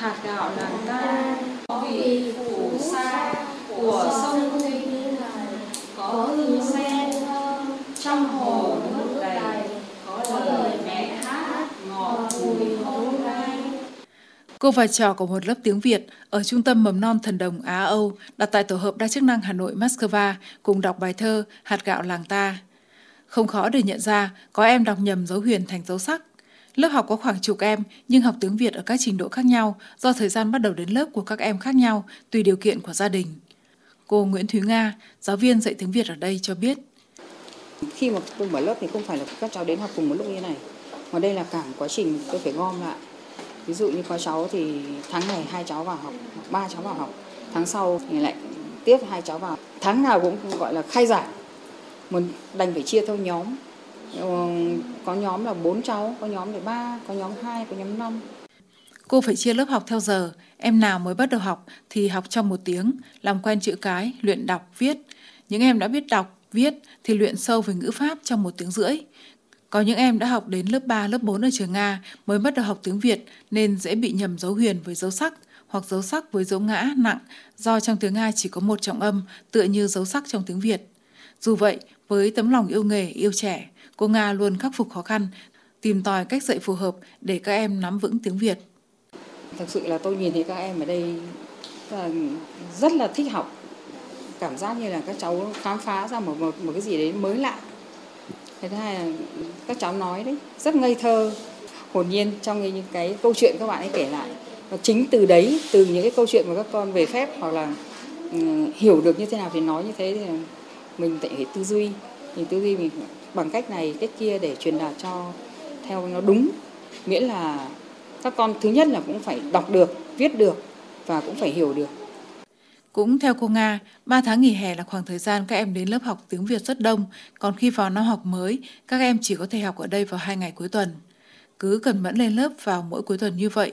hạt gạo làng ta có vị phủ sa của sông Thinh có hương sen trong hồ nước đầy có lời mẹ hát ngọt bùi hôm nay Cô và trò của một lớp tiếng Việt ở Trung tâm Mầm non Thần Đồng Á Âu đặt tại Tổ hợp Đa chức năng Hà Nội Moscow cùng đọc bài thơ Hạt gạo làng ta. Không khó để nhận ra có em đọc nhầm dấu huyền thành dấu sắc. Lớp học có khoảng chục em nhưng học tiếng Việt ở các trình độ khác nhau do thời gian bắt đầu đến lớp của các em khác nhau tùy điều kiện của gia đình. Cô Nguyễn Thúy Nga, giáo viên dạy tiếng Việt ở đây cho biết. Khi mà tôi mở lớp thì không phải là các cháu đến học cùng một lúc như này. Mà đây là cả quá trình tôi phải gom lại. Ví dụ như có cháu thì tháng này hai cháu vào học, ba cháu vào học. Tháng sau thì lại tiếp hai cháu vào. Tháng nào cũng gọi là khai giảng. Mình đành phải chia theo nhóm. Có nhóm là bốn cháu, có nhóm là ba, có nhóm hai, có nhóm năm. Cô phải chia lớp học theo giờ, em nào mới bắt đầu học thì học trong một tiếng, làm quen chữ cái, luyện đọc, viết. Những em đã biết đọc, viết thì luyện sâu về ngữ pháp trong một tiếng rưỡi. Có những em đã học đến lớp 3, lớp 4 ở trường Nga mới bắt đầu học tiếng Việt nên dễ bị nhầm dấu huyền với dấu sắc hoặc dấu sắc với dấu ngã nặng do trong tiếng Nga chỉ có một trọng âm tựa như dấu sắc trong tiếng Việt. Dù vậy, với tấm lòng yêu nghề, yêu trẻ, cô Nga luôn khắc phục khó khăn, tìm tòi cách dạy phù hợp để các em nắm vững tiếng Việt. Thực sự là tôi nhìn thấy các em ở đây rất là thích học. Cảm giác như là các cháu khám phá ra một, một, một cái gì đấy mới lạ. Cái thứ hai là các cháu nói đấy, rất ngây thơ, hồn nhiên trong những cái câu chuyện các bạn ấy kể lại. Và chính từ đấy, từ những cái câu chuyện mà các con về phép hoặc là ừ, hiểu được như thế nào thì nói như thế thì mình phải tư duy. Mình tư duy mình bằng cách này, cách kia để truyền đạt cho theo nó đúng. Miễn là các con thứ nhất là cũng phải đọc được, viết được và cũng phải hiểu được. Cũng theo cô Nga, 3 tháng nghỉ hè là khoảng thời gian các em đến lớp học tiếng Việt rất đông, còn khi vào năm học mới, các em chỉ có thể học ở đây vào hai ngày cuối tuần. Cứ cần mẫn lên lớp vào mỗi cuối tuần như vậy,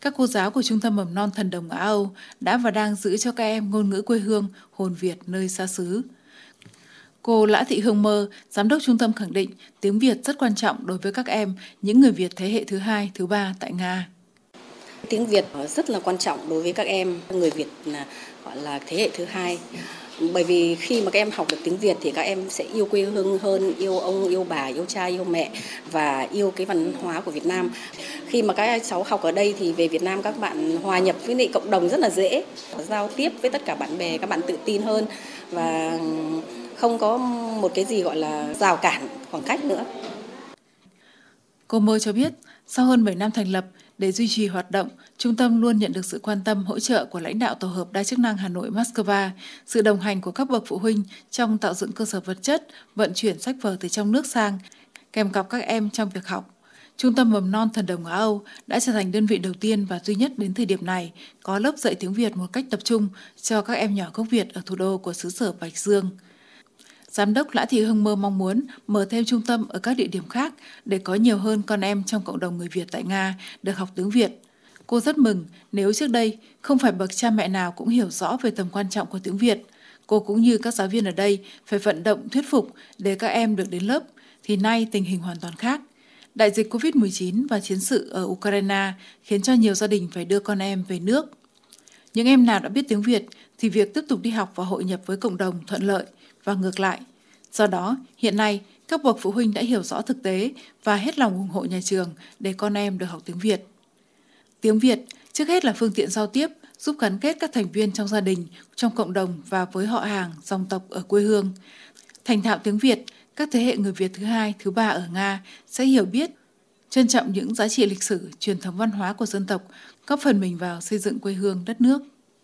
các cô giáo của Trung tâm Mầm non Thần Đồng Á Âu đã và đang giữ cho các em ngôn ngữ quê hương, hồn Việt nơi xa xứ. Cô Lã Thị Hương Mơ, Giám đốc trung tâm khẳng định tiếng Việt rất quan trọng đối với các em, những người Việt thế hệ thứ hai, thứ ba tại Nga. Tiếng Việt rất là quan trọng đối với các em, người Việt là gọi là thế hệ thứ hai. Bởi vì khi mà các em học được tiếng Việt thì các em sẽ yêu quê hương hơn, yêu ông, yêu bà, yêu cha, yêu mẹ và yêu cái văn hóa của Việt Nam. Khi mà các cháu học ở đây thì về Việt Nam các bạn hòa nhập với lại cộng đồng rất là dễ, giao tiếp với tất cả bạn bè, các bạn tự tin hơn và không có một cái gì gọi là rào cản khoảng cách nữa. Cô Mơ cho biết, sau hơn 7 năm thành lập, để duy trì hoạt động, trung tâm luôn nhận được sự quan tâm hỗ trợ của lãnh đạo tổ hợp đa chức năng Hà Nội Moscow, sự đồng hành của các bậc phụ huynh trong tạo dựng cơ sở vật chất, vận chuyển sách vở từ trong nước sang, kèm cặp các em trong việc học. Trung tâm Mầm non Thần Đồng Á Âu đã trở thành đơn vị đầu tiên và duy nhất đến thời điểm này có lớp dạy tiếng Việt một cách tập trung cho các em nhỏ gốc Việt ở thủ đô của xứ sở Bạch Dương. Giám đốc Lã Thị Hưng Mơ mong muốn mở thêm trung tâm ở các địa điểm khác để có nhiều hơn con em trong cộng đồng người Việt tại Nga được học tiếng Việt. Cô rất mừng nếu trước đây không phải bậc cha mẹ nào cũng hiểu rõ về tầm quan trọng của tiếng Việt. Cô cũng như các giáo viên ở đây phải vận động thuyết phục để các em được đến lớp, thì nay tình hình hoàn toàn khác. Đại dịch COVID-19 và chiến sự ở Ukraine khiến cho nhiều gia đình phải đưa con em về nước. Những em nào đã biết tiếng Việt thì việc tiếp tục đi học và hội nhập với cộng đồng thuận lợi – và ngược lại. Do đó, hiện nay, các bậc phụ huynh đã hiểu rõ thực tế và hết lòng ủng hộ nhà trường để con em được học tiếng Việt. Tiếng Việt trước hết là phương tiện giao tiếp, giúp gắn kết các thành viên trong gia đình, trong cộng đồng và với họ hàng, dòng tộc ở quê hương. Thành thạo tiếng Việt, các thế hệ người Việt thứ hai, thứ ba ở Nga sẽ hiểu biết, trân trọng những giá trị lịch sử, truyền thống văn hóa của dân tộc, góp phần mình vào xây dựng quê hương đất nước.